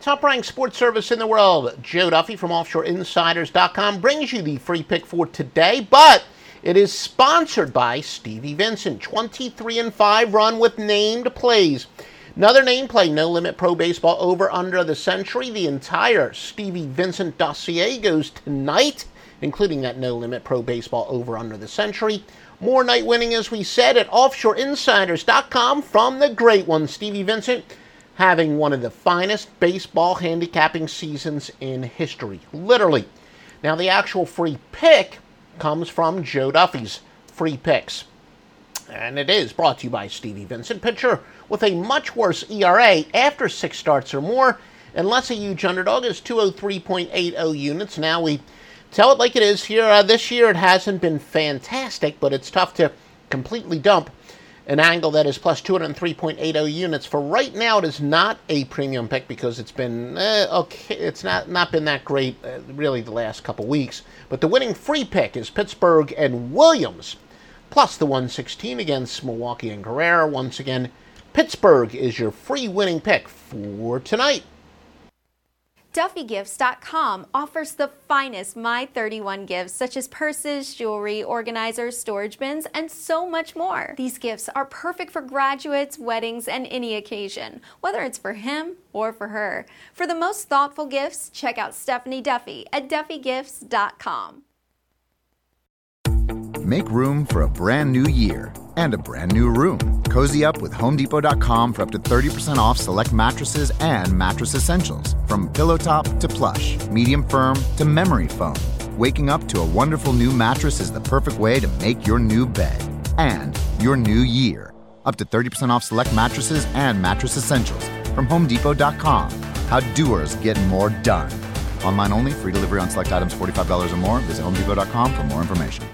Top ranked sports service in the world, Joe Duffy from OffshoreInsiders.com brings you the free pick for today, but it is sponsored by Stevie Vincent. 23 and 5 run with named plays. Another name play, No Limit Pro Baseball over under the century. The entire Stevie Vincent dossier goes tonight, including that No Limit Pro Baseball over under the century. More night winning, as we said, at offshoreinsiders.com from the great one, Stevie Vincent, having one of the finest baseball handicapping seasons in history. Literally. Now, the actual free pick comes from Joe Duffy's free picks. And it is brought to you by Stevie Vincent, pitcher with a much worse ERA after six starts or more, and less a huge underdog is 203.80 units. Now we tell it like it is here. Uh, this year it hasn't been fantastic, but it's tough to completely dump an angle that is plus 203.80 units. For right now, it is not a premium pick because it's been eh, okay. It's not not been that great uh, really the last couple weeks. But the winning free pick is Pittsburgh and Williams plus the 116 against Milwaukee and Guerrero. Once again, Pittsburgh is your free winning pick for tonight. DuffyGifts.com offers the finest My 31 gifts, such as purses, jewelry, organizers, storage bins, and so much more. These gifts are perfect for graduates, weddings, and any occasion, whether it's for him or for her. For the most thoughtful gifts, check out Stephanie Duffy at DuffyGifts.com. Make room for a brand new year and a brand new room. Cozy up with HomeDepot.com for up to 30% off select mattresses and mattress essentials. From pillow top to plush, medium firm to memory foam. Waking up to a wonderful new mattress is the perfect way to make your new bed and your new year. Up to 30% off select mattresses and mattress essentials from HomeDepot.com. How doers get more done. Online only, free delivery on select items $45 or more. Visit HomeDepot.com for more information.